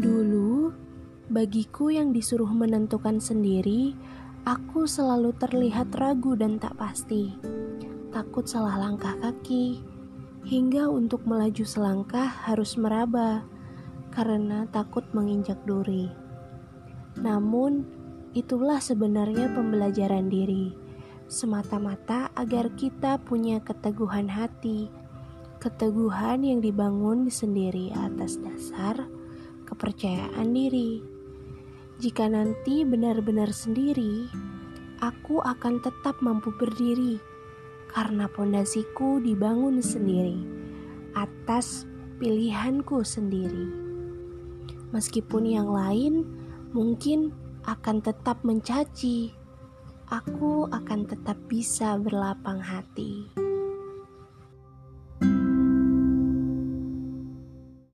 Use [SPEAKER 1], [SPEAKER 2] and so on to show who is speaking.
[SPEAKER 1] Dulu, bagiku yang disuruh menentukan sendiri, aku selalu terlihat ragu dan tak pasti. Takut salah langkah kaki, hingga untuk melaju selangkah harus meraba karena takut menginjak duri. Namun, itulah sebenarnya pembelajaran diri, semata-mata agar kita punya keteguhan hati, keteguhan yang dibangun sendiri atas dasar kepercayaan diri. Jika nanti benar-benar sendiri, aku akan tetap mampu berdiri karena pondasiku dibangun sendiri atas pilihanku sendiri. Meskipun yang lain mungkin akan tetap mencaci, aku akan tetap bisa berlapang hati.